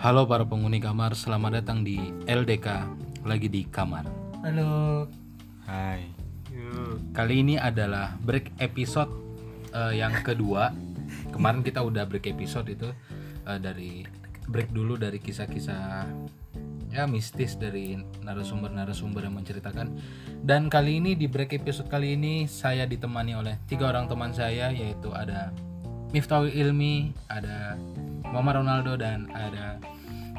Halo para penghuni kamar, selamat datang di LDK lagi di kamar. Halo. Hai. Kali ini adalah break episode eh, yang kedua. Kemarin kita udah break episode itu eh, dari break dulu dari kisah-kisah ya mistis dari narasumber-narasumber yang menceritakan. Dan kali ini di break episode kali ini saya ditemani oleh tiga orang teman saya yaitu ada Miftahul Ilmi, ada Muhammad Ronaldo dan ada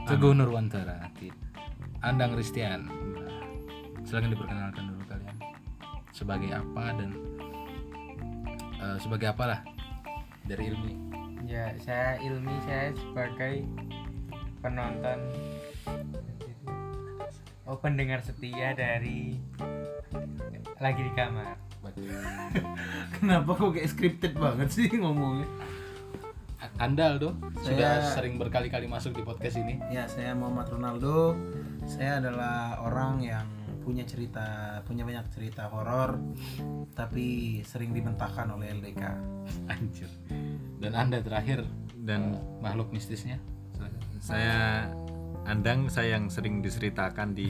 Teguh Nurwantara. Andang Ristian. Nah, Silakan diperkenalkan dulu kalian sebagai apa dan eh, sebagai apalah dari Ilmi. Ya, saya Ilmi, saya sebagai penonton Oh, pendengar setia dari lagi di kamar. Kenapa kok kayak scripted banget sih ngomongnya? Andal tuh sudah Saya- sering berkali-kali masuk di podcast ini. Ya, saya Muhammad Ronaldo. Saya adalah orang yang punya cerita, punya banyak cerita horor, tapi sering dibentahkan oleh LDK. Anjir. Dan Anda terakhir Dan eh, makhluk mistisnya. Saya Andang saya yang sering diceritakan di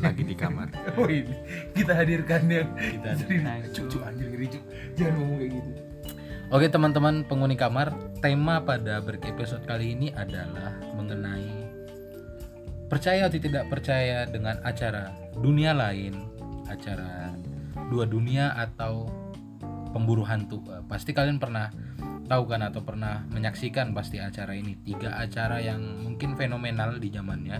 lagi di kamar. Oh ini kita hadirkan yang Kita ada. cucu anjir ngeri. Jangan ngomong kayak gitu. Oke teman-teman penghuni kamar, tema pada break episode kali ini adalah mengenai percaya atau tidak percaya dengan acara dunia lain, acara dua dunia atau pemburu hantu. Eh, Pasti kalian pernah tahu kan atau pernah menyaksikan pasti acara ini. Tiga acara yang mungkin fenomenal di zamannya.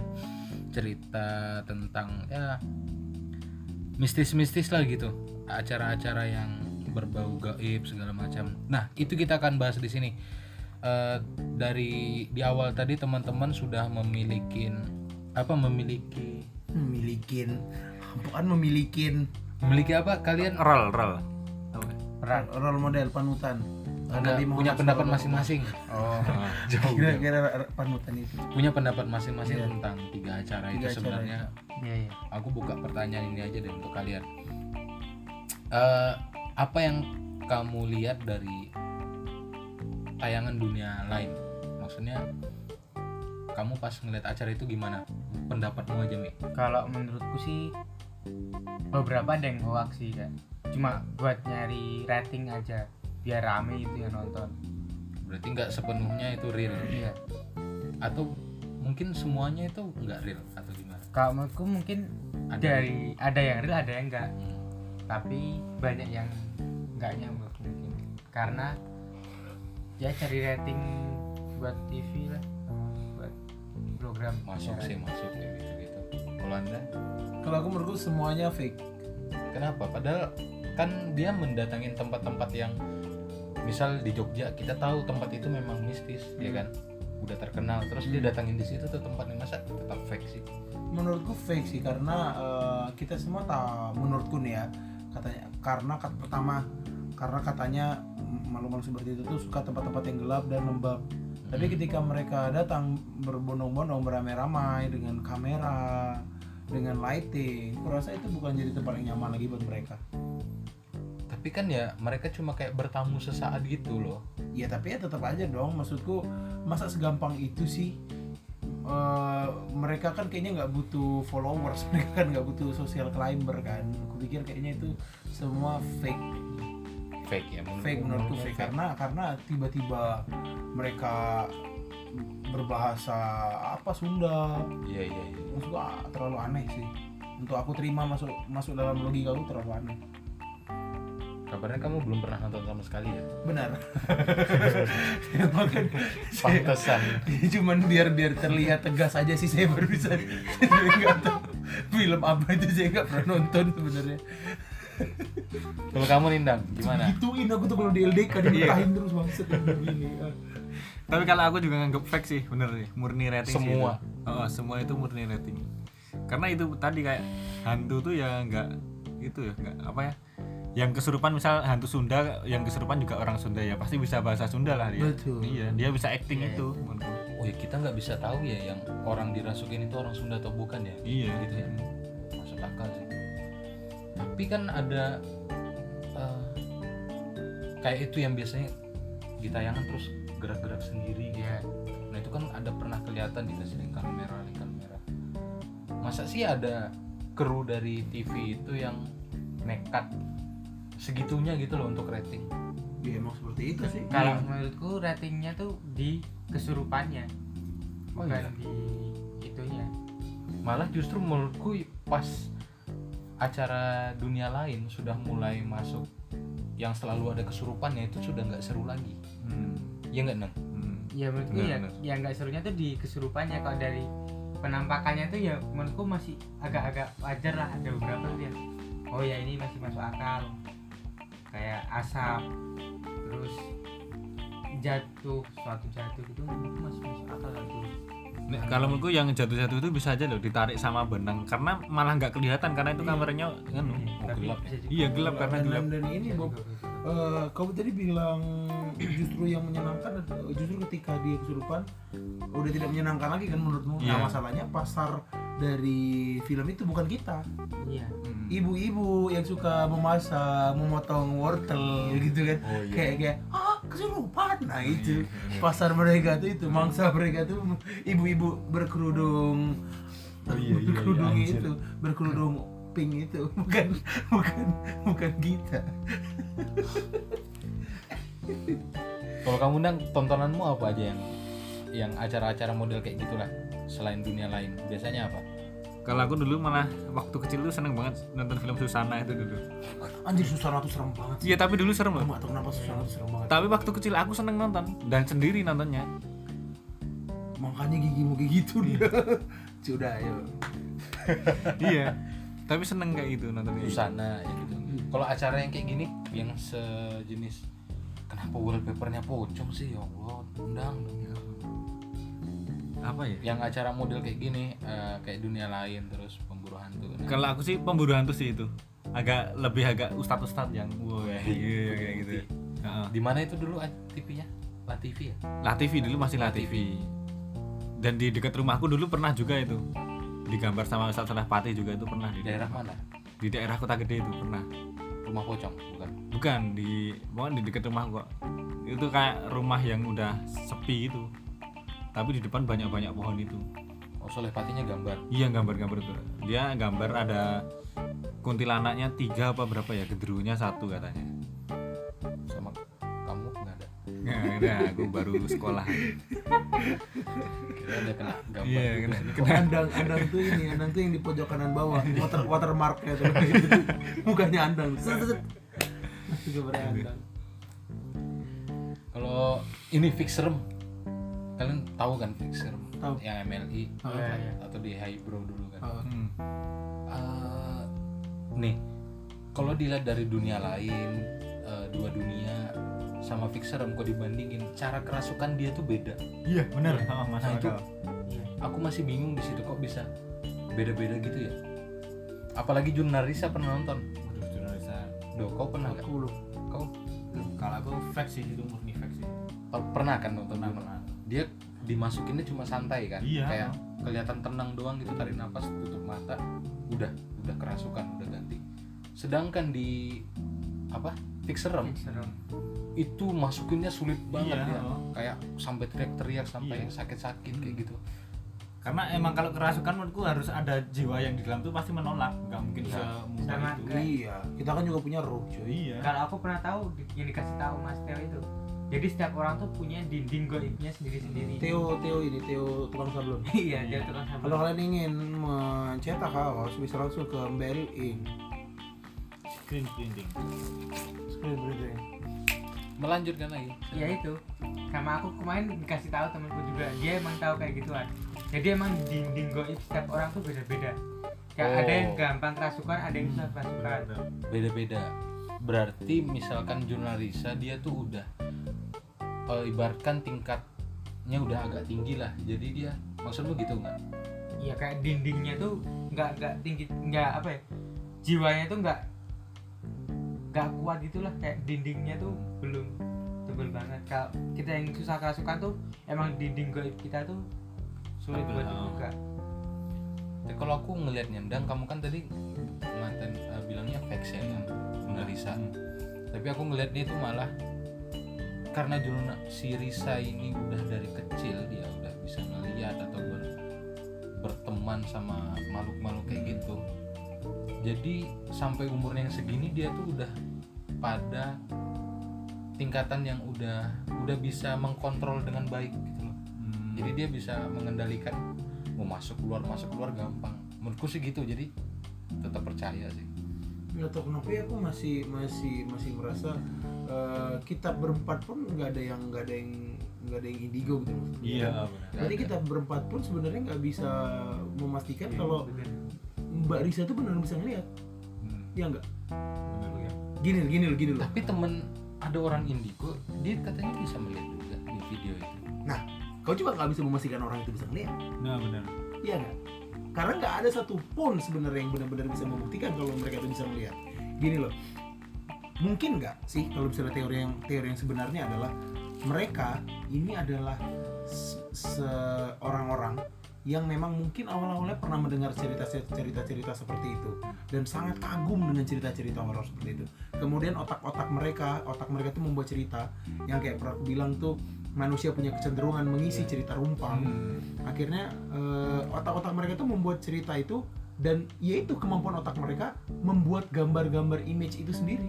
Cerita tentang ya mistis-mistis lah gitu. Acara-acara yang berbau gaib segala macam. Nah, itu kita akan bahas di sini. Eh, dari di awal tadi teman-teman sudah memiliki apa memiliki Memilikin bukan memilikin memiliki apa kalian Roll roll. peran role model panutan. Ada punya pendapat masing-masing. Oh, jauh kira-kira panutan itu. punya pendapat masing-masing Iya. tentang tiga acara Tiga itu acara sebenarnya. Iya, iya. aku buka pertanyaan ini aja deh untuk kalian. Eh, apa yang kamu lihat dari tayangan dunia lain? Maksudnya kamu pas ngeliat acara itu gimana? Pendapatmu aja mi. Kalau menurutku sih beberapa ada yang hoax sih kan. Cuma buat nyari rating aja biar rame itu yang nonton. berarti nggak sepenuhnya itu real Iya. atau mungkin semuanya itu nggak real atau gimana Kalau menurutku mungkin Ada. dari ada yang real ada yang enggak. Hmm. Tapi banyak yang enggak nyambung mungkin. Karena ya cari rating buat TV lah. Buat program masuk siaran. sih masuk kayak gitu gitu kalau anda Kalau aku menurutku semuanya fake. Kenapa? Padahal kan dia mendatangin tempat-tempat yang misal di Jogja kita tahu tempat itu memang mistis, ya kan? Udah terkenal, terus dia datangin di situ tuh tempatnya masa tetap fake sih. Menurutku fake sih karena eh, kita semua tahu menurutku nih ya katanya karena kat pertama karena katanya malu-malu seperti itu tuh suka tempat-tempat yang gelap dan lembab. Tapi ketika mereka datang berbondong-bondong beramai-ramai dengan kamera, dengan lighting, aku rasa itu bukan jadi tempat yang nyaman lagi buat mereka. Tapi kan ya mereka cuma kayak bertamu sesaat gitu loh. Ya tapi ya tetap aja dong. Maksudku masa segampang itu sih? Eh, mereka kan kayaknya nggak butuh followers, mereka kan nggak butuh social climber kan. Aku pikir kayaknya itu semua fake, Fake ya menurut fake menurutku fake karena karena tiba-tiba mereka berbahasa apa Sunda, Iya iya iya. maksudku ah, terlalu aneh sih. Untuk aku terima masuk masuk dalam logika aku terlalu aneh. Kabarnya kamu belum pernah nonton sama sekali ya? Benar. Makan Pantesan. cuman biar biar terlihat tegas aja sih saya baru bisa saya nggak tahu film apa itu saya nggak pernah nonton sebenarnya Kalau kamu Nindang gimana? gituin aku tuh kalau di LDK dimarahin terus maksud begini Tapi kalau aku juga nganggap fake sih, bener nih, murni rating sih Semua. itu. Oh, semua itu murni rating. Karena itu tadi kayak hantu tuh ya nggak itu ya nggak apa ya yang kesurupan misal hantu Sunda yang kesurupan juga orang Sunda ya pasti bisa bahasa Sunda lah dia Betul. iya dia bisa acting itu menurutku. Oh ya kita nggak bisa tahu ya yang orang dirasukin itu orang Sunda atau bukan ya? iya gitu ya masuk akal sih tapi kan ada eh, kayak itu yang biasanya di tayangan terus gerak-gerak sendiri gitu. Iya. nah itu kan ada pernah kelihatan dikasih lingkaran merah lingkaran merah masa sih ada kru dari TV itu yang nekat segitunya gitu loh untuk rating. Ya emang seperti itu sih. Kalau menurutku ratingnya tuh di kesurupannya Oh, bukan iya? di itunya. Malah justru menurutku pas acara dunia lain sudah mulai masuk yang selalu ada kesurupannya itu sudah nggak seru lagi. Hmm. ya nggak neng? Hmm. ya menurutku ya yang nggak serunya tuh di kesurupannya. Kalau dari penampakannya tuh ya menurutku masih agak-agak wajar lah ada beberapa tuh yang oh ya ini masih masuk akal kayak asap terus jatuh suatu jatuh gitu menurutku masih masuk akal lah itu Nek, kalau menurutku yang jatuh-jatuh itu bisa aja loh ditarik sama benang karena malah nggak kelihatan karena itu Iya. kameranya kan Iya, tapi gelap. iya gelap karena dan, gelap dan ini Bob gitu. eh, kamu tadi bilang justru yang menyenangkan justru ketika dia kesurupan udah tidak menyenangkan lagi kan menurutmu Iya. nah masalahnya pasar dari film itu bukan kita. Iya. Hmm. ibu-ibu yang suka memasak memotong wortel gitu kan. Oh, iya. kayak kayak ah kesurupan. Nah itu. pasar mereka tuh itu mangsa mereka tuh ibu-ibu berkerudung Oh, iya, iya, berkerudung iya, anjir. itu berkerudung pink itu. Bukan bukan bukan kita. Kalau kamu nang tontonanmu apa aja yang yang acara-acara model kayak gitulah selain dunia lain. Biasanya apa? Kalau aku dulu malah waktu kecil tuh seneng banget nonton film Susana itu dulu. Anjir Susana tuh serem banget. Iya tapi dulu serem aku loh nggak tahu kenapa Susana tuh serem banget. Tapi waktu kecil aku seneng nonton dan sendiri nontonnya. Makanya gigimu kayak gitu dia. Sudah ayo. Iya. Tapi seneng kayak gitu nontonnya. Susana ya gitu. Kalau acara yang kayak gini yang sejenis kenapa wallpapernya pocong sih? Ya Allah undang dong. Apa ya? Yang acara model kayak gini eh, kayak dunia lain terus pemburu hantu. Nah, kalau aku sih pemburu hantu sih itu. Agak lebih agak ustad ustad yang wow Iya, iya kayak gitu. Di mana itu dulu ah, TV-nya La TV ya? La TV dulu masih La TV dan di dekat rumahku dulu pernah juga itu. Digambar sama Ustadz Salah Pati juga itu pernah di daerah mana? Di daerah kota gede itu pernah. Rumah pocong bukan? Bukan di bukan di dekat rumah kok itu kayak rumah yang udah sepi gitu tapi di depan banyak banyak pohon itu. Oh soleh patinya gambar? Iya gambar-gambar itu. Dia gambar ada kuntilanaknya tiga apa berapa ya? Genderunya satu katanya. Sama kamu nggak ada? Nggak ada aku baru sekolah. Kira ada kena gambar iya kena, Oh, kena. Andang andang tuh ini andang tuh yang di pojok kanan bawah water watermarknya tuh. Mukanya andang. Itu gambarnya andang. Kalau ini fix serem kalian tahu kan fix serem Tahu. yang MLI Oh, iya, iya. atau di Highbrow dulu kan Oh, Hmm. Eh, nih kalau dilihat dari dunia lain eh, dua dunia sama fix serem kok dibandingin cara kerasukan dia tuh beda iya benar Iya. oh, Nah, itu iya aku masih bingung di situ kok bisa beda-beda gitu ya apalagi Junarisa pernah nonton Waduh, jurnalisa. Duh, kau pernah nggak? aku belum Kau kalau aku fact sih itu murni fact sih oh, pernah kan nonton Pernah, pernah. Dia dimasukinnya cuma santai kan? Iya. Kayak kelihatan tenang doang gitu, tarik nafas, tutup mata, udah, udah kerasukan, udah ganti. Sedangkan di apa? Fix serem serem itu masukinnya sulit banget Iya, ya. oh. Kayak sampai teriak-teriak sampai Iya. yang sakit-sakit kayak gitu. karena emang kalau kerasukan menurutku harus ada jiwa yang di dalam tuh pasti menolak nggak mungkin Iya. semudah Sama itu kayak- iya kita kan juga punya roh cuy iya kalau aku pernah tahu yang dikasih tahu Mas Teo itu jadi setiap orang tuh punya dinding goibnya sendiri-sendiri. Theo Theo ini Theo tukang sablon. Iya dia tukang kalau sablon kalian ingin mencetak kaos bisa langsung ke BLI screen printing. Screen printing. Melanjutkan lagi. ya itu. Sama aku kemarin dikasih tahu temanku juga. Dia emang tahu kayak gituan. Jadi emang dinding goib setiap orang tuh beda-beda. Kayak Oh. ada yang gampang kerasukan ada yang susah kerasukan Beda-beda. Berarti misalkan Junarisa dia tuh udah eh, ibaratkan tingkatnya udah agak tinggi lah. Jadi dia maksudmu gitu nggak? iya kayak dindingnya tuh nggak nggak tinggi nggak apa ya jiwanya tuh nggak nggak kuat gitulah kayak dindingnya tuh belum tebel banget kalau kita yang susah kerasukan tuh emang dinding goib kita tuh sulit buat Oh. dibuka Tapi kalau aku ngelihat nyendang, kamu kan tadi ngatain eh, bilangnya ya yang. Tapi aku ngelihat dia tuh malah karena Juna si Risa ini udah dari kecil dia udah bisa ngeliat atau ber- berteman sama makhluk-makhluk kayak gitu. Jadi sampai umurnya yang segini dia tuh udah pada tingkatan yang udah udah bisa mengkontrol dengan baik gitu loh. Hmm. jadi dia bisa mengendalikan mau masuk keluar masuk keluar gampang. Menurutku sih gitu jadi tetap percaya sih. Nggak tahu kenapa ya aku masih masih masih merasa eh, kita berempat pun nggak ada yang nggak ada yang nggak ada yang indigo gitu maksudnya. iya benar Berarti kita berempat pun sebenarnya nggak bisa memastikan Iya, kalau bener. Mbak Risa tuh benar bisa ngeliat, Hmm, ya nggak? benar ya Gini, gini loh, gini loh. tapi temen ada orang indigo dia katanya bisa melihat juga di video itu Kau juga nggak bisa memastikan orang itu bisa ngeliat, nah benar iya nggak? Karena nggak ada satu pun sebenarnya yang benar-benar bisa membuktikan kalau mereka itu bisa melihat. Gini loh, mungkin nggak sih kalau misalnya teori yang teori yang sebenarnya adalah mereka ini adalah se- seorang-orang yang memang mungkin awal-awalnya pernah mendengar cerita-cerita seperti itu dan sangat kagum dengan cerita-cerita horor seperti itu. Kemudian otak-otak mereka, otak mereka tuh membuat cerita yang kayak pernah aku bilang tuh manusia punya kecenderungan mengisi cerita rumpang. Hmm. Akhirnya eh, otak-otak mereka tuh membuat cerita itu dan yaitu kemampuan otak mereka membuat gambar-gambar image itu sendiri.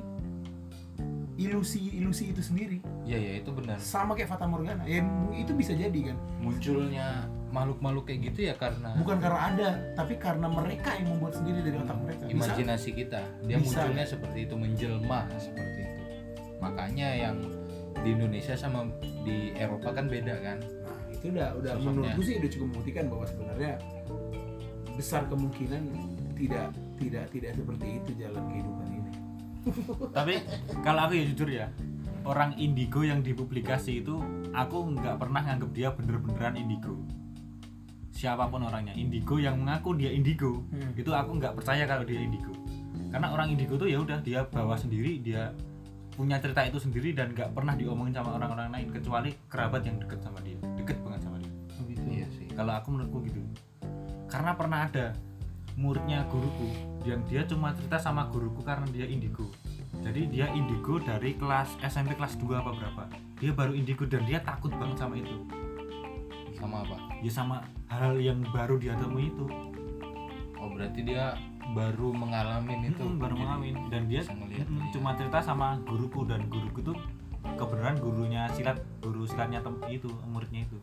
Ilusi-ilusi itu sendiri iya ya itu benar sama kayak Fata Morgana. Ya itu bisa jadi kan. munculnya makhluk-makhluk kayak gitu ya karena bukan karena ada tapi karena mereka yang membuat sendiri dari otak mereka Bisa- imajinasi kita dia Bisa. munculnya seperti itu menjelma seperti itu makanya yang di Indonesia sama di Eropa kan beda kan nah itu udah udah Sosoknya. menurutku sih udah cukup membuktikan bahwa sebenarnya besar kemungkinan tidak tidak tidak seperti itu jalan kehidupan ini tapi kalau aku ya jujur ya orang indigo yang dipublikasi itu aku nggak pernah nganggep dia bener-beneran indigo. Siapa pun orangnya indigo yang mengaku dia indigo Hmm. itu aku nggak percaya kalau dia indigo. Karena orang indigo tuh ya udah dia bawa sendiri dia punya cerita itu sendiri dan nggak pernah diomongin sama orang-orang lain kecuali kerabat yang deket sama dia deket banget sama dia. Iya sih. Kalau aku menurutku gitu. Karena pernah ada muridnya guruku. Yang dia cuma cerita sama guruku karena dia indigo. Jadi dia indigo dari kelas SMP kelas 2 apa berapa. Dia baru indigo dan dia takut banget sama itu. Sama apa? Ya sama hal yang baru dia temui itu. Oh berarti dia baru mengalami itu. Baru mengalami dan dia dia. cuma cerita sama guruku dan guruku tuh kebenaran gurunya silat guru silatnya tem- itu muridnya itu.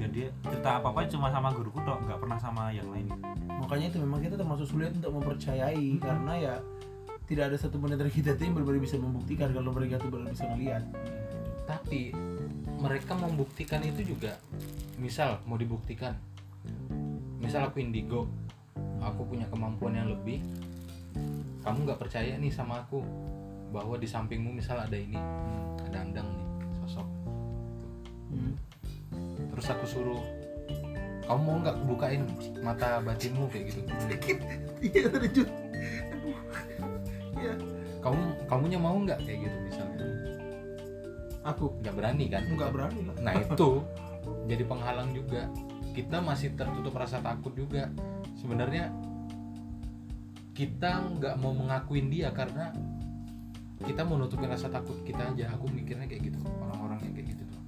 Dan dia cerita apa apa cuma sama guruku dok nggak pernah sama yang lain makanya itu memang kita termasuk sulit untuk mempercayai karena ya tidak ada satu pun dari kita yang benar-benar bisa membuktikan kalau mereka tuh benar bisa ngelihat tapi mereka membuktikan itu juga misal mau dibuktikan. Misal aku indigo aku punya kemampuan yang lebih kamu nggak percaya nih sama aku bahwa di sampingmu misal ada ini ada andang nih sosok. Hmm. terus aku suruh kamu mau nggak bukain mata batinmu kayak gitu? Iya terjun aduh ya kamu kamunya mau nggak kayak gitu misalnya? Aku. Nggak berani kan? Nggak berani lah. Nah itu. Jadi penghalang juga. Kita masih tertutup rasa takut juga. Sebenarnya kita nggak mau mengakuin dia karena kita mau nutupin rasa takut kita aja. Aku mikirnya kayak gitu. Orang-orang yang kayak gitu tuh.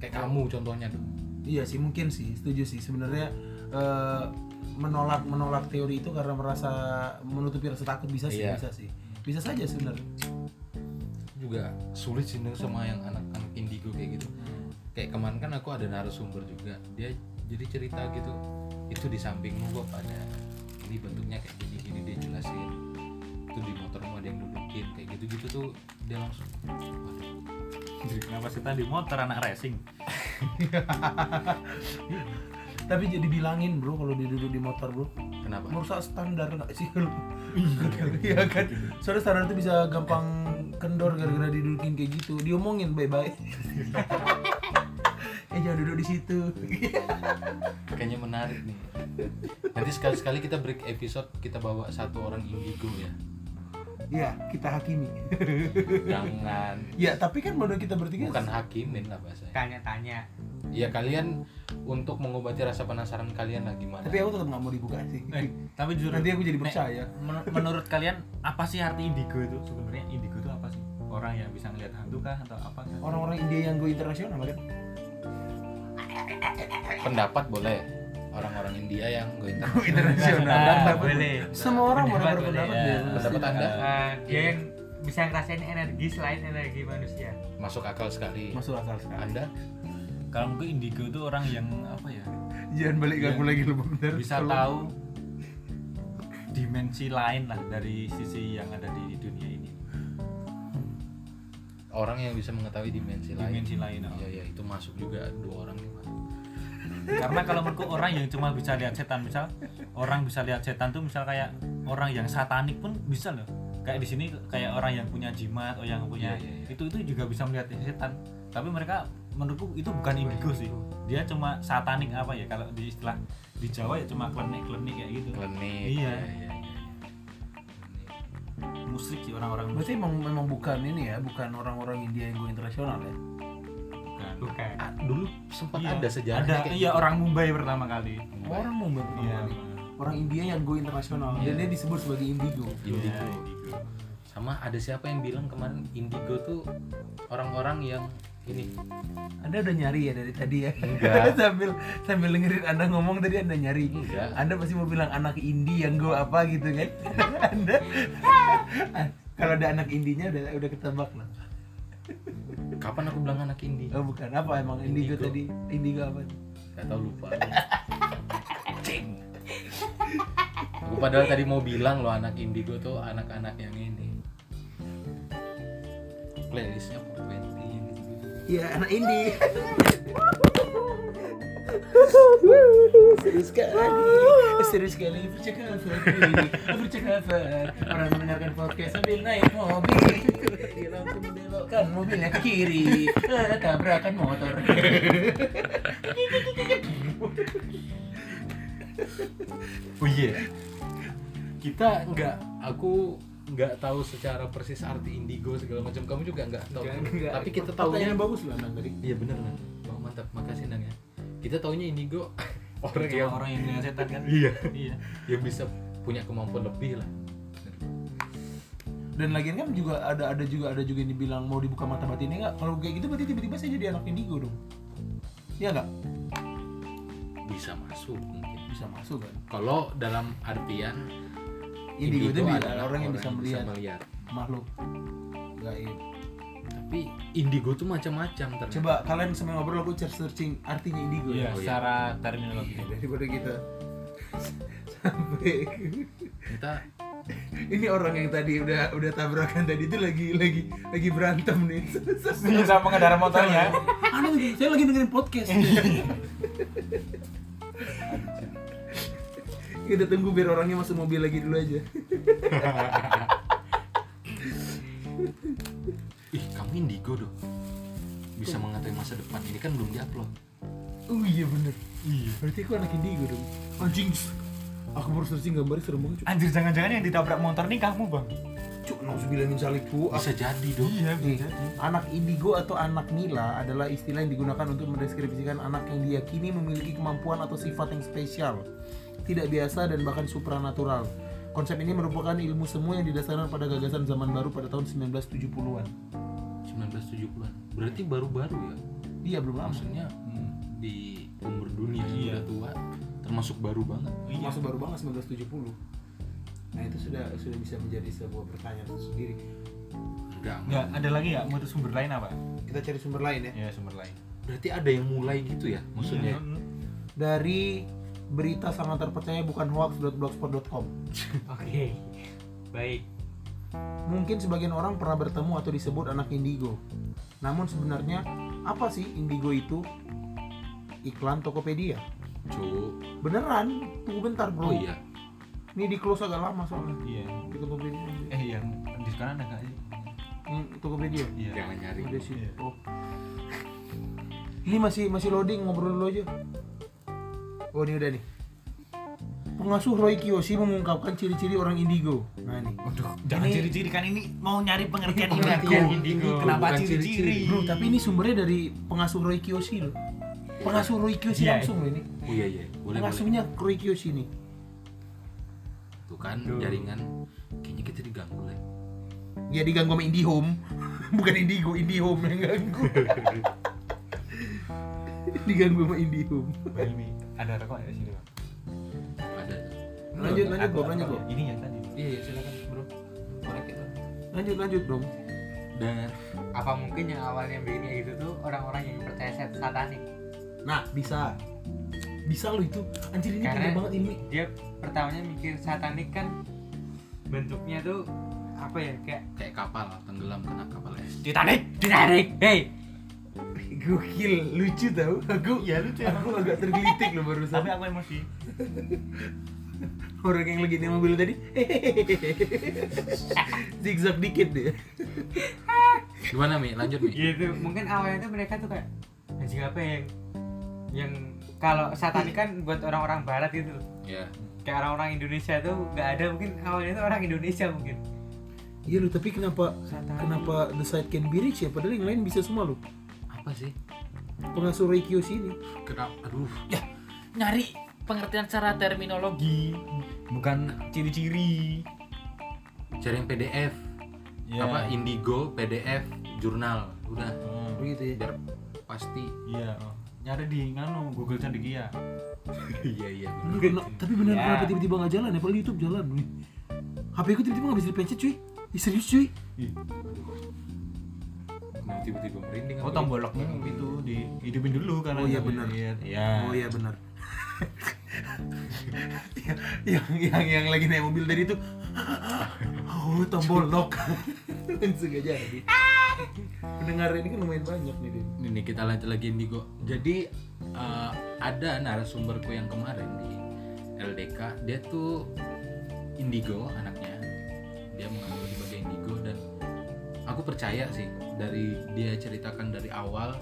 Kayak kamu contohnya tuh Iya sih mungkin sih setuju sih. Sebenarnya eh, menolak menolak teori itu karena merasa menutupi rasa takut bisa sih Iya. bisa sih. Bisa saja sebenarnya. Juga sulit sih sama yang anak-anak indigo kayak gitu. Kayak kemarin kan aku ada narasumber juga. Dia jadi cerita gitu itu di sampingmu kok ada ini bentuknya kayak gini gini dia jelasin. Itu di motormu ada yang dudukin kayak gitu gitu tuh dia langsung waduh kenapa sih tadi? Motor anak racing. Tapi jadi bilangin bro kalau dia duduk di motor bro. Kenapa? Merusak standar nggak sih? Kalau iya kan? Soalnya standar itu bisa gampang kendor gara-gara didudukin kayak gitu. Diomongin baik-baik eh jangan duduk di situ. Kayaknya menarik nih. Nanti sekali-sekali kita break episode kita bawa satu orang indigo ya ya kita hakimi. Jangan. Ya tapi kan menurut kita bertiga bukan hakimin lah bahasanya. Tanya-tanya. Ya kalian untuk mengobati rasa penasaran kalian lah gimana? Tapi aku tetap nggak mau dibuka sih. Eh, tapi jujur nanti aku jadi Nek, percaya. men- menurut kalian apa sih arti indigo itu? Sebenarnya indigo itu apa sih? Orang yang bisa ngelihat hantu kah atau apa orang-orang India yang go internasional kan pendapat boleh orang-orang India yang gue internasional. Nah, boleh. semua orang boleh Pendapat berpendapat ya. ya. pendapat anda? Eh, dia yang bisa ngerasain energi selain energi manusia. Masuk akal sekali. Masuk akal sekali. Anda? Kalau gue indigo itu orang yang apa ya? Jangan balik ke aku Iya. lagi lu bener bisa tahu dimensi lain lah dari sisi yang ada di dunia ini. Orang yang bisa mengetahui dimensi, dimensi lain lain oh. ya ya itu masuk juga dua orang nih. Karena kalau menurutku orang yang cuma bisa lihat setan misal orang bisa lihat setan tuh misal kayak orang yang satanik pun bisa loh kayak di sini kayak orang yang punya jimat atau yang punya Iya, iya, iya. itu itu juga bisa melihat setan tapi mereka menurutku itu bukan indigo sih dia cuma satanik apa ya kalau di istilah di Jawa ya cuma klenik klenik kayak gitu klinik Iya. ya, ya, ya. musik sih orang-orang berarti musik emang memang bukan ini ya bukan orang-orang India yang go internasional ya dulu sempat Iya, ada sejarahnya ada kayak iya gitu. orang Mumbai pertama kali orang Mumbai pertama Iya. kali. orang India yang go internasional Iya. dan dia disebut sebagai indigo Indigo. Iya, indigo. sama ada siapa yang bilang kemarin indigo tuh orang-orang yang ini anda udah nyari ya dari tadi ya Enggak. sambil sambil dengerin anda ngomong tadi anda nyari Enggak. anda pasti mau bilang anak indie yang go apa gitu kan anda kalau ada anak indinya udah udah ketebak lah kapan aku bilang anak indie oh bukan. Apa emang indigo, Indigo. tadi? Indigo apa? Gak tau lupa. Cing. Aku padahal tadi mau bilang loh anak indigo tuh anak-anak yang ini. Playlistnya 420 yang gitu-gitu Iya, anak indie. seru sekali, seru sekali. Percakapan. Ini. Percakapan. Orang mendengarkan podcast sambil naik mobil. Dia langsung membelokkan mobilnya ke kiri, tabrakan motor. Oh iya. Kita nggak Aku nggak tahu secara persis arti indigo segala macam. Kamu juga nggak tahu. Tapi kita Pertanyaan tahunya bagus lah Nang tadi. iya bener kan oh, mantap. Makasih nang ya. Kita taunya indigo. Orang Cuma yang orang yang dengan setan kan? Iya. Iya. Yang bisa punya kemampuan lebih lah Dan lagian kan juga ada ada juga ada juga yang dibilang mau dibuka mata batinnya nggak? Kalau kayak gitu berarti tiba-tiba saya jadi anak indigo dong. Iya nggak? bisa masuk mungkin Bisa masuk kan? kalau dalam artian Indigo itu adalah orang yang bisa melihat melihat. makhluk gaib. tapi indigo tuh macam-macam ternyata Coba kalian sambil ngobrol aku cari searching artinya indigo iya Oh, iya. secara terminologi daripada kita sampai kita ini orang yang tadi udah udah tabrakan tadi itu lagi lagi lagi berantem nih. Iya, sama pengendara motornya. Anu, saya lagi dengerin podcast. Kita tunggu biar orangnya masuk mobil lagi dulu aja. Ih kamu indigo dong. Bisa mengetahui masa depan. Ini kan belum diupload. Oh iya bener. Iya. Berarti aku anak indigo dong. Anjing aku baru searching gambarnya serem banget cuk anjir jangan-jangan yang ditabrak motor nih kamu bang cuk nauzubillah min zaliku bisa jadi dong iya Nih, anak indigo atau anak nila adalah istilah yang digunakan untuk mendeskripsikan anak yang diyakini memiliki kemampuan atau sifat yang spesial, tidak biasa dan bahkan supranatural. Konsep ini merupakan ilmu semu yang didasarkan pada gagasan zaman baru pada tahun 1970-an. 1970-an berarti baru-baru ya Iya belum lama. maksudnya di umur dunia yang Iya. udah tua termasuk baru banget iya Masuk baru banget 1970. Nah itu sudah sudah bisa menjadi sebuah pertanyaan tersendiri. enggak nggak ada lagi ya menurut sumber lain apa Kita cari sumber lain ya. ya sumber lain berarti ada yang mulai gitu ya maksudnya Iya. Dari berita sangat terpercaya bukan hoax.blogspot.com. oke baik Mungkin sebagian orang pernah bertemu atau disebut anak indigo. Namun sebenarnya apa sih indigo itu? Iklan Tokopedia. Cu Beneran? Tunggu bentar bro. oh iya Ini di close agak lama soalnya. iya Di Tokopedia. eh yang di sekarang ada nggak sih Yang Tokopedia. iya jangan nyari Ada sih. Iya. Oh. Ini masih masih loading ngobrol dulu aja. Oh ini udah nih. Pengasuh Roy Kiyoshi mengungkapkan ciri-ciri orang indigo. Nah ini. Waduh, jangan Ini- ciri-ciri kan ini mau nyari pengertian Pengertian indigo. indigo. Kenapa ciri-ciri? ciri-ciri. Bro, tapi ini sumbernya dari pengasuh Roy Kiyoshi loh. Pengasuh Roy Kiyoshi Iya. langsung loh ini. oh iya iya. Boleh boleh. Pengasuhnya Roy Kiyoshi nih. tuh kan jaringan. Kayaknya kita diganggu lah Ya diganggu sama IndiHome. Bukan Indigo, IndiHome yang ganggu. diganggu sama Indihome Ini ada rokok ya di sini bang ada. Lanjut lanjut Ada Bob lanjut ya? ini ya tadi. Iya iya silakan bro. Korek itu. Lanjut lanjut dong dan apa mungkin yang awalnya kayak gitu tuh orang-orang yang percaya set satanik nah bisa. Bisa lo itu. Anjir ini Karena- gede banget ini. dia pertamanya mikir satanik kan bentuknya tuh apa ya kayak kayak kapal tenggelam kena kapal es Titanic ditarik hey. Gokil lucu tau. Aku ya lucu. aku agak tergelitik loh barusan. Tapi aku emosi. Orang yang lagi di mobil tadi. Zigzag dikit deh gimana mi? Lanjut mi. Gitu. Mungkin awalnya tuh mereka tuh kayak anjing apa yang yang kalau satanik kan buat orang-orang barat gitu loh. ya kayak orang-orang Indonesia tuh nggak ada mungkin awalnya tuh orang Indonesia mungkin. Iya lo tapi kenapa Satanik. kenapa the side can be rich ya? Padahal yang lain bisa semua lo apa sih? Pengasuh Ray Kiyoshi ini kenapa aduh. Ya nyari pengertian secara terminologi. Bukan ciri-ciri. Cari yang PDF ya. apa indigo PDF jurnal. Udah. Hmm, begitu ya. Biar pasti. Iya oh. Nyari di nganu Google Cendekia iya iya tapi beneran Ya. kenapa tiba-tiba nggak jalan ya? Padahal YouTube jalan nih HP ku tiba-tiba nggak bisa dipencet cuy. Ih, serius cuy. Nah, tiba-tiba merinding oh aku. tombol locknya itu dihidupin dulu karena Oh, iya, benar. ya Oh iya benar. yang yang yang lagi naik mobil tadi itu oh tombol lock langsung aja jadi pendengar ini kan lumayan banyak nih Din. ini kita lanjut lagi indigo. Jadi eh, ada narasumberku yang kemarin di LDK dia tuh indigo anaknya. Dia mengambil di bagian indigo dan aku percaya sih dari dia ceritakan dari awal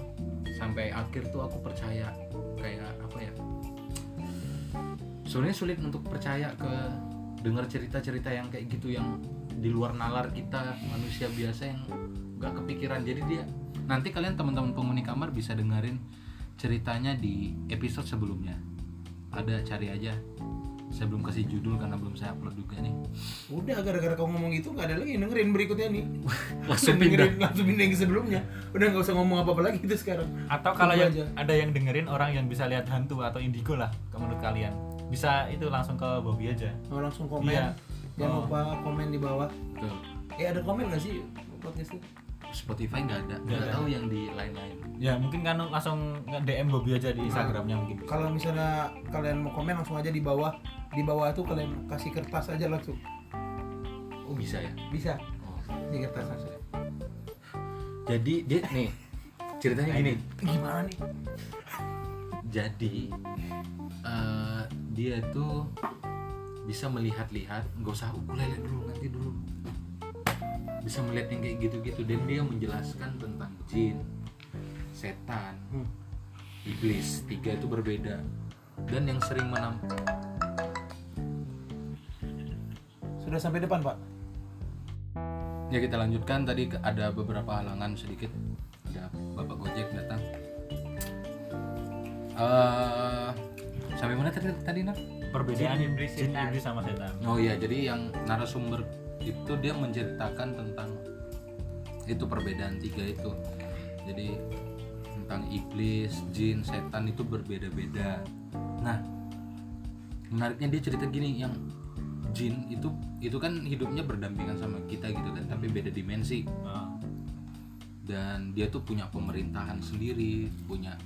sampai akhir tuh aku percaya. Kayak apa ya? Sebenarnya sulit untuk percaya ke dengar cerita-cerita yang kayak gitu yang di luar nalar kita manusia biasa yang nggak kepikiran. Jadi dia nanti kalian teman-teman penghuni kamar bisa dengerin ceritanya di episode sebelumnya. Ada cari aja. Saya belum kasih judul karena belum saya upload juga nih. Udah gara-gara kamu ngomong itu nggak ada lagi yang dengerin berikutnya nih. Langsung dengerin pindah. langsung pindah yang sebelumnya. Udah nggak usah ngomong apa-apa lagi itu sekarang. Atau kalau yang aja. ada yang dengerin orang yang bisa lihat hantu atau indigo lah menurut kalian. Bisa itu langsung ke Bobby aja. Mau langsung komen. Iya. jangan Oh. lupa komen di bawah. Tuh, eh ada komen nggak sih podcast itu Spotify nggak ada. Nggak tahu yang di lain-lain. Ya mungkin kan langsung DM Bobby aja di Instagramnya mungkin. Kalau misalnya kalian mau komen langsung aja di bawah. Di bawah itu kalian kasih kertas aja langsung. Oh bisa ya? Bisa. Oh. di kertas langsung. Jadi dia nih ceritanya gini. Gimana nih? Jadi eh, dia tuh bisa melihat-lihat nggak usah ukulele dulu nanti dulu bisa melihat yang kayak gitu-gitu. Dan dia menjelaskan tentang jin setan Hmm. iblis tiga itu berbeda. Dan yang sering menam sudah sampai depan pak? Ya kita lanjutkan. Tadi ada beberapa halangan sedikit. Ada bapak gojek datang. Eh sampai mana tadi tadi Nar? perbedaan Jin, iblis, iblis sama setan. Oh iya, jadi yang narasumber itu dia menceritakan tentang itu perbedaan tiga itu. Jadi tentang iblis, jin, setan itu berbeda-beda. Nah, menariknya dia cerita gini yang jin itu itu kan hidupnya berdampingan sama kita gitu kan, tapi beda dimensi Ah. dan dia tuh punya pemerintahan sendiri, punya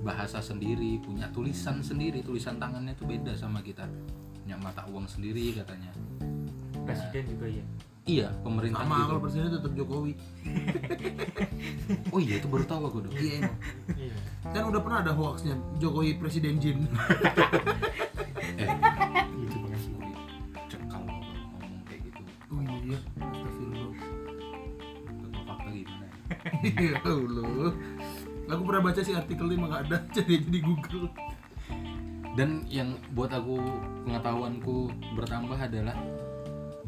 bahasa sendiri, punya tulisan sendiri, tulisan tangannya tuh beda sama kita. Punya mata uang sendiri katanya. Presiden juga ya? Iya, pemerintah sama kalau presiden tetap Jokowi. Oh iya, itu baru tahu aku dong. iya emang. Iya. Kan udah pernah ada hoaxnya Jokowi presiden jin. Eh, itu banget cekal kalau ngomong kayak gitu. oh iya astagfirullah. Betul fakta gimana ya? ya Allah. Aku pernah baca sih artikelnya emang ada jadi jadi Google. Dan yang buat aku pengetahuanku bertambah adalah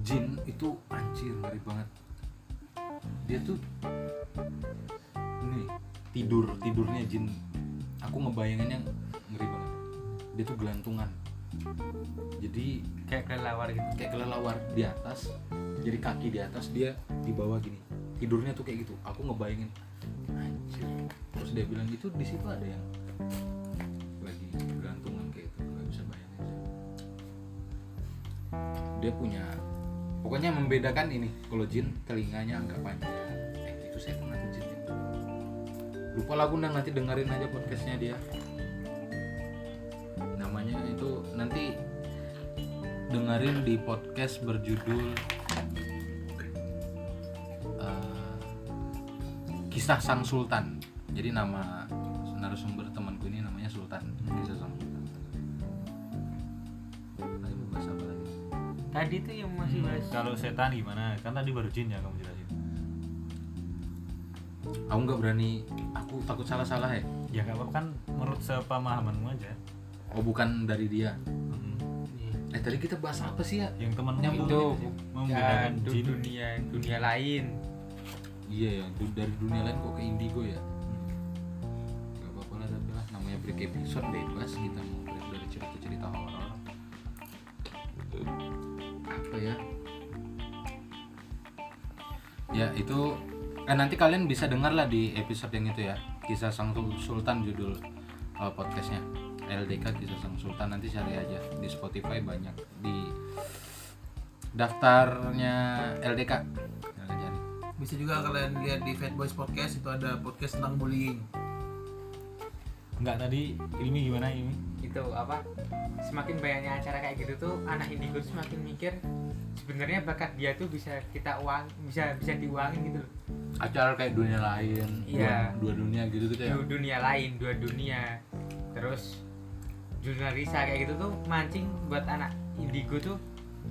jin itu anjir ngeri banget. Dia tuh nih tidur tidurnya jin. Aku ngebayanginnya ngeri banget. Dia tuh gelantungan. Jadi kayak kelelawar gitu kayak kelelawar di atas, jadi kaki di atas dia di bawah gini. Tidurnya tuh kayak gitu. Aku ngebayangin anjir. Terus dia bilang itu di situ ada yang lagi bergantungan kayak itu nggak bisa bayangin dia punya pokoknya membedakan ini kalau jin telinganya agak panjang. Eh itu saya pernah tuh jin. Lupa lagu nah nanti dengerin aja podcastnya dia. Namanya itu nanti dengerin di podcast berjudul eh, kisah sang sultan. Jadi nama kalau setan gimana? Kan tadi baru jin ya kamu jelasin. Aku nggak berani. Aku takut salah salah ya. Ya nggak apa-apa. Kan menurut sepemahamanmu aja. Oh bukan dari dia. Mm. eh tadi kita bahas apa sih ya? Yang temanmu itu itu ya, membedakan du- jin. dunia dunia lain. Iya ya dari dunia lain kok ke indigo ya? Gak apa-apa lah tapi lah. Namanya break episode bebas kita mau ya itu kan nanti kalian bisa dengar lah di episode yang itu ya. Kisah sang Sul- sultan judul uh, podcastnya. LDK kisah sang sultan nanti cari aja di Spotify banyak. Di daftarnya LDK cari. bisa juga kalian lihat di Fat Boys Podcast itu ada podcast tentang bullying. Nggak tadi ilmi gimana ilmi? Itu apa? Semakin banyaknya acara kayak gitu tuh anak indigo tuh semakin mikir sebenarnya bakat dia tuh bisa kita uang bisa bisa diuangin gitu loh. Acara kayak dunia lain Iya. dua, dua dunia gitu gitu ya? Dua dunia lain dua dunia. Terus jurnal Risa kayak gitu tuh mancing buat anak indigo tuh.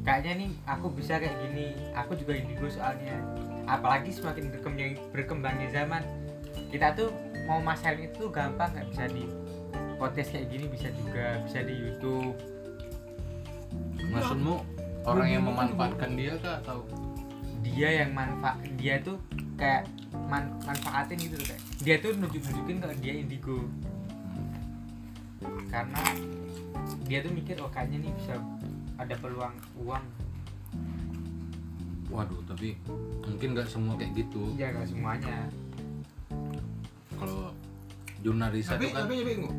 Kayaknya nih aku bisa kayak gini aku juga indigo soalnya. Apalagi semakin berkembangnya, berkembangnya zaman. Kita tuh mau masarin itu gampang nggak bisa di podcast kayak gini bisa juga bisa di YouTube. Maksudmu orang yang memanfaatkan dia kah atau? Dia yang manfaat dia tuh kayak man- manfaatin gitu loh kayak dia tuh nunjuk nunjukin kalau dia indigo. Karena dia tuh mikir oh kayaknya nih bisa ada peluang uang. Waduh tapi mungkin nggak semua kayak gitu. Ya nggak semuanya. Kalau jurnalisa tapi itu kan? tapi tapi enggak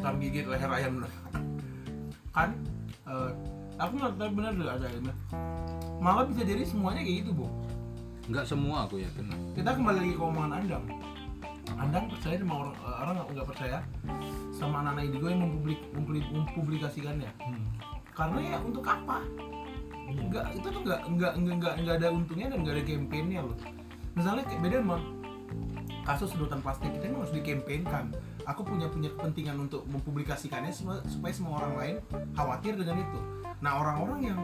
entar gigit leher ayam dulu. Kan eh, aku nggak tahu benar dulu ada ini malah bisa jadi semuanya kayak gitu bu. Nggak semua aku yakin kita kembali lagi ke omongan andang. Andang percaya sama orang eh, orang nggak percaya sama anak-anak indigo yang mempublik, mempublik- mempublikasikannya? Hmm. karena ya untuk apa? Iya. nggak itu tuh nggak nggak nggak nggak ada untungnya dan nggak ada kampanyenya loh. Misalnya beda sama kasus sedotan plastik emang harus dikampanyekan aku punya punya kepentingan untuk mempublikasikannya supaya, supaya semua orang lain khawatir dengan itu. Nah orang-orang yang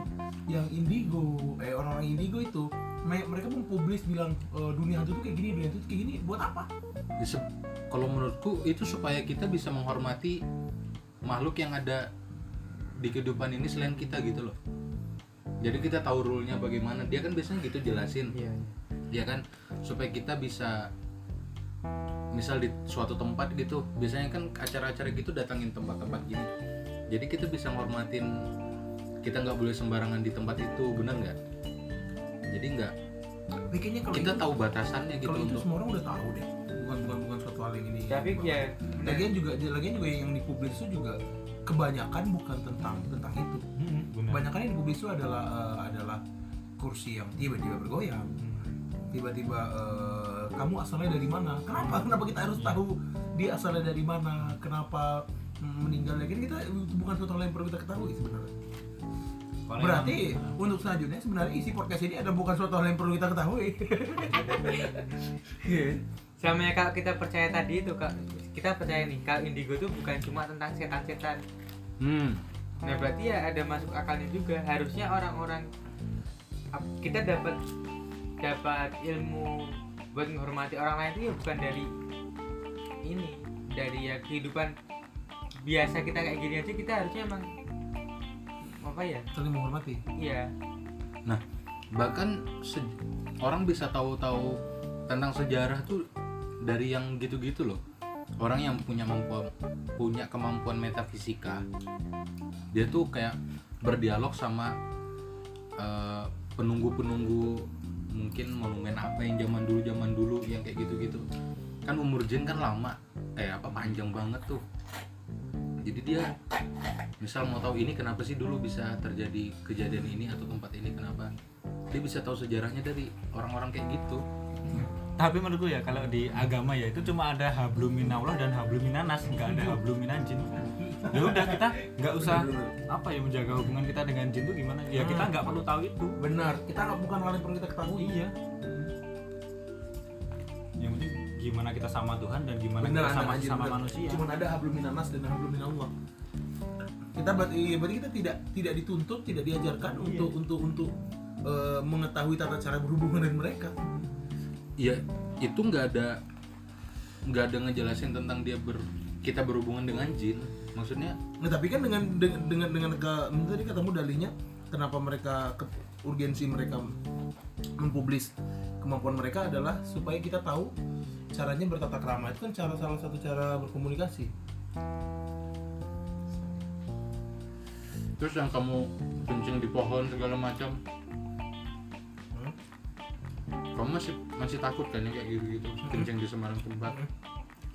yang indigo eh orang-orang indigo itu me- mereka mempublis bilang e, dunia hantu tuh kayak gini dunia hantu tuh kayak gini buat apa? Kalau menurutku itu supaya kita bisa menghormati makhluk yang ada di kehidupan ini selain kita gitu loh. Jadi kita tahu rule-nya bagaimana. Dia kan biasanya gitu jelasin. Iya ya kan? Supaya kita bisa misal di suatu tempat gitu biasanya kan acara-acara gitu datangin tempat-tempat gini. Jadi kita bisa ngormatin kita nggak boleh sembarangan di tempat itu bener nggak? Jadi nggak kalau kita itu, tahu batasannya gitu kalau itu untuk semua orang udah tahu deh. Bukan bukan bukan suatu hal yang ini. Tapi ya lagian juga lagian juga yang dipublis itu juga kebanyakan bukan tentang tentang itu. Hmm, benar. kebanyakan yang dipublis itu adalah eh, adalah kursi yang tiba-tiba bergoyang. Tiba-tiba eh, kamu asalnya dari mana? Kenapa? Kenapa kita harus tahu dia asalnya dari mana? Kenapa mm, meninggal lagi kita itu bukan suatu hal yang perlu kita ketahui sebenarnya. Paling berarti untuk selanjutnya sebenarnya isi podcast ini ada bukan suatu hal yang perlu kita ketahui. Iya. sama ya kalau kita percaya tadi itu kak. Kita percaya nih kalau indigo tuh bukan cuma tentang setan-setan. Hmm, Nah berarti ya ada masuk akalnya juga. Harusnya orang-orang kita dapat dapat ilmu buat menghormati orang lain itu ya bukan dari ini dari ya kehidupan biasa kita kayak gini aja kita harusnya emang apa ya? Saling menghormati. Iya. Bahkan se- orang bisa tahu-tahu tentang sejarah tuh dari yang gitu-gitu loh. Orang yang punya mampu punya kemampuan metafisika dia tuh kayak berdialog sama eh, penunggu-penunggu mungkin monumen apa yang zaman dulu zaman dulu yang kayak gitu-gitu. Kan umur jin kan lama eh apa panjang banget tuh. Jadi dia misal mau tahu ini kenapa sih dulu bisa terjadi kejadian ini atau tempat ini kenapa? Dia bisa tahu sejarahnya dari orang-orang kayak gitu. Tapi menurutku ya kalau di agama ya itu cuma ada hablum minallah dan hablum minanas nggak ada hablum minanjin ya udah kita nggak usah apa ya menjaga hubungan kita dengan jin itu gimana? Ya kita nggak perlu tahu itu. Benar kita nggak bukan hal yang perlu kita ketahui. Iya. Yang penting gimana kita sama Tuhan dan gimana benar kita sama anjir, sama benar. manusia. Cuman ada hablum minanas dan hablum minallah kita berarti iya, berarti kita tidak tidak dituntut tidak diajarkan Iya. untuk untuk untuk eh, mengetahui tata cara berhubungan dengan mereka. Ya itu nggak ada nggak ada ngejelasin tentang dia ber kita berhubungan dengan jin maksudnya? Nah, tapi kan dengan dengan dengan, dengan ke, tadi katamu dalihnya kenapa mereka ke, urgensi mereka mempublis kemampuan mereka adalah supaya kita tahu caranya bertata krama itu kan cara salah satu cara berkomunikasi. terus yang kamu kencing di pohon segala macam? Hmm? kamu masih masih takut kan ya kayak gitu gitu kencing di sembarang tempat?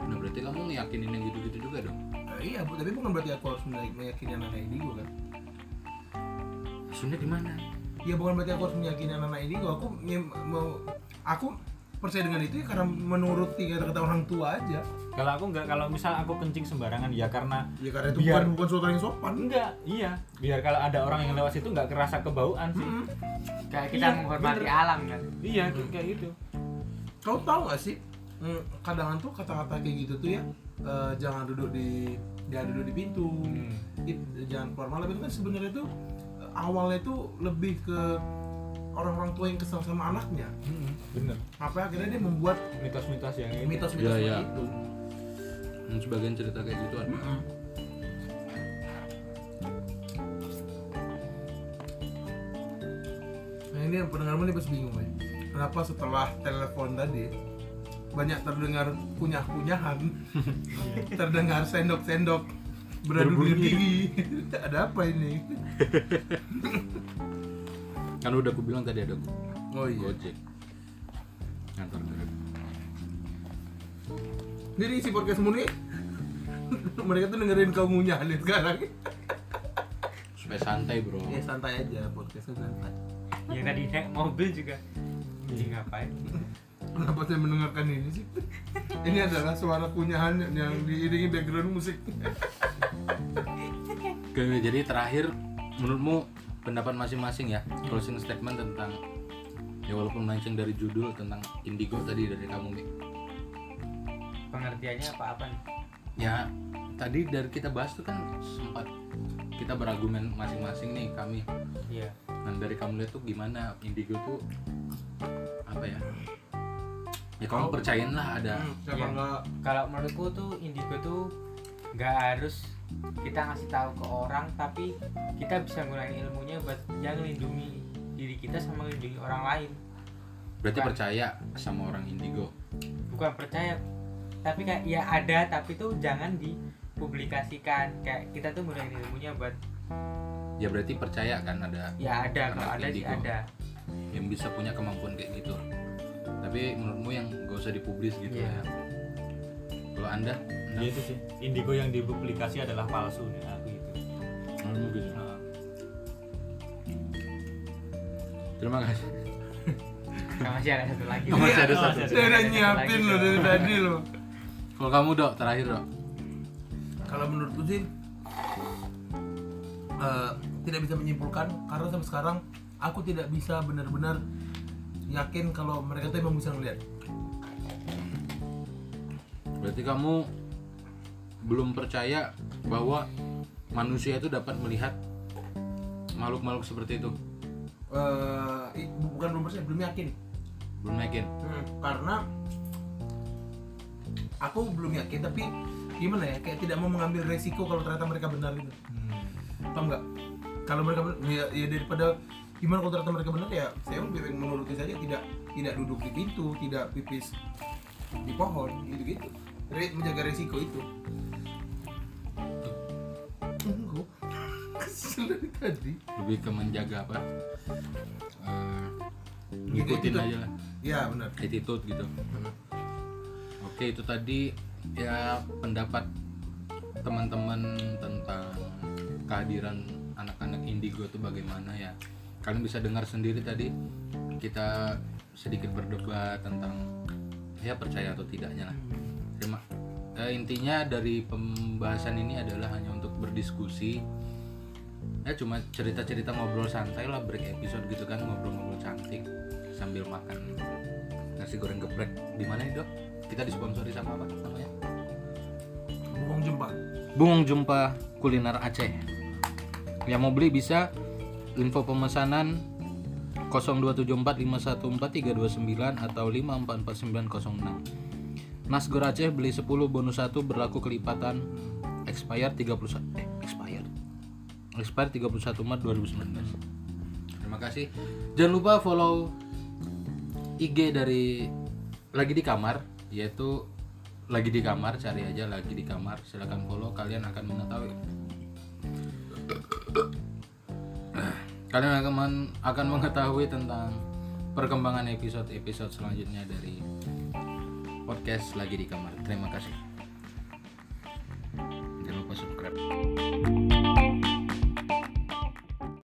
Nah berarti kamu ngeyakinin yang gitu-gitu juga dong iya, bu, tapi bukan berarti aku harus meyak- meyakini anak indigo kan? maksudnya gimana Ya bukan berarti aku harus meyakini anak indigo. Aku ngem- mau aku percaya dengan itu ya karena menuruti kata-kata orang tua aja. kalau aku nggak kalau misal aku kencing sembarangan ya karena Ya karena itu Biar- bukan bukan suatu yang sopan. enggak iya biar kalau ada orang yang lewat situ nggak kerasa kebauan sih Mm-mm. kayak kita Iya, menghormati bener. alam kan iya kayak gitu Kau tahu gak sih? hmm, Kadang tuh kata-kata kayak gitu tuh ya eh, jangan duduk di jangan duduk di pintu, Hmm. It- jangan keluar malam itu kan sebenarnya tuh eh, awalnya tuh lebih ke orang-orang tua yang kesal sama anaknya. bener Apa akhirnya dia membuat mitos-mitos yang ini mitos-mitos seperti iya. itu. Hmm, sebagian cerita kayak gitu ada Nah ini pendengarmu nih pasti bingung ya. Kenapa setelah telepon tadi banyak terdengar kunyah-kunyahan, terdengar sendok-sendok beradu gigi. Ada apa ini? kan udah aku bilang tadi ada Oh iya. gojek ngantor Grab. Jadi isi podcastmu nih mereka tuh dengerin kau ngunyah nih sekarang. supaya santai bro Ya santai aja podcastnya santai. ya tadi naik mobil juga Ini ngapain Kenapa saya mendengarkan ini sih? Ini adalah suara kunyahan yang diiringi background musik. Oke, jadi terakhir menurutmu pendapat masing-masing ya closing statement tentang ya walaupun melenceng dari judul tentang indigo tadi dari kamu Mik. pengertiannya apa-apa nih ya tadi dari kita bahas tuh kan sempat kita berargumen masing-masing nih kami iya dan dari kamu lihat tuh gimana indigo tuh apa ya ya kamu percayain lah ada. Iya. enggak kalau menurutku tuh indigo tuh nggak harus kita ngasih tahu ke orang tapi kita bisa ngurangin ilmunya buat yang melindungi diri kita sama melindungi orang lain. Berarti Bukan. percaya sama orang indigo? Bukan percaya tapi kayak ya ada tapi tuh jangan dipublikasikan. Kayak kita tuh ngurangin ilmunya buat ya berarti percaya kan ada ya ada. Kalau ada sih indigo. ada. Yang bisa punya kemampuan kayak gitu tapi menurutmu yang gak usah dipublis gitu Iya. ya? Kalau anda, Ya itu sih. Indigo yang dipublikasi adalah palsu nih aku itu menurutmu gitu Nah, terima kasih. Nah, masih ada satu lagi. Oh, masih ada satu. Saya udah nyiapin loh dari tadi loh. kalau kamu dok terakhir dok. Kalau menurutku sih eh, tidak bisa menyimpulkan karena sampai sekarang aku tidak bisa benar-benar yakin kalau mereka tuh emang bisa ngeliat. berarti kamu belum percaya bahwa manusia itu dapat melihat makhluk-makhluk seperti itu Eh, i- bukan belum percaya, belum yakin. belum yakin Hmm, karena aku belum yakin tapi gimana ya kayak tidak mau mengambil resiko kalau ternyata mereka benar gitu hmm. paham nggak kalau mereka benar ya, ya daripada gimana kalau ternyata mereka benar? Ya saya lebih menuruti saja tidak tidak duduk di pintu tidak pipis di pohon gitu gitu Re- menjaga resiko itu. Kesel dari tadi. Lebih ke menjaga apa? Gitu, ngikutin aja lah. Ya benar. Attitude gitu. Oke itu tadi ya pendapat teman-teman tentang kehadiran anak-anak indigo itu bagaimana ya kalian bisa dengar sendiri tadi kita sedikit berdebat tentang ya percaya atau tidaknya lah. Terima eh, intinya dari pembahasan ini adalah hanya untuk berdiskusi. Ya cuma cerita-cerita ngobrol santai lah break episode gitu kan ngobrol-ngobrol cantik sambil makan nasi goreng geprek. Di mana itu kita disponsori sama apa namanya? Bung jumpa. Bung Jumpa Kuliner Aceh. Yang mau beli bisa info pemesanan 0274514329 atau 544906. Nasgor Aceh beli 10 bonus 1 berlaku kelipatan expired 31 eh expired. Expired 31 Maret 2019. Terima kasih. Jangan lupa follow IG dari lagi di kamar yaitu lagi di kamar cari aja lagi di kamar silahkan follow kalian akan mengetahui kalian akan akan mengetahui tentang perkembangan episode episode selanjutnya dari podcast lagi di kamar. Terima kasih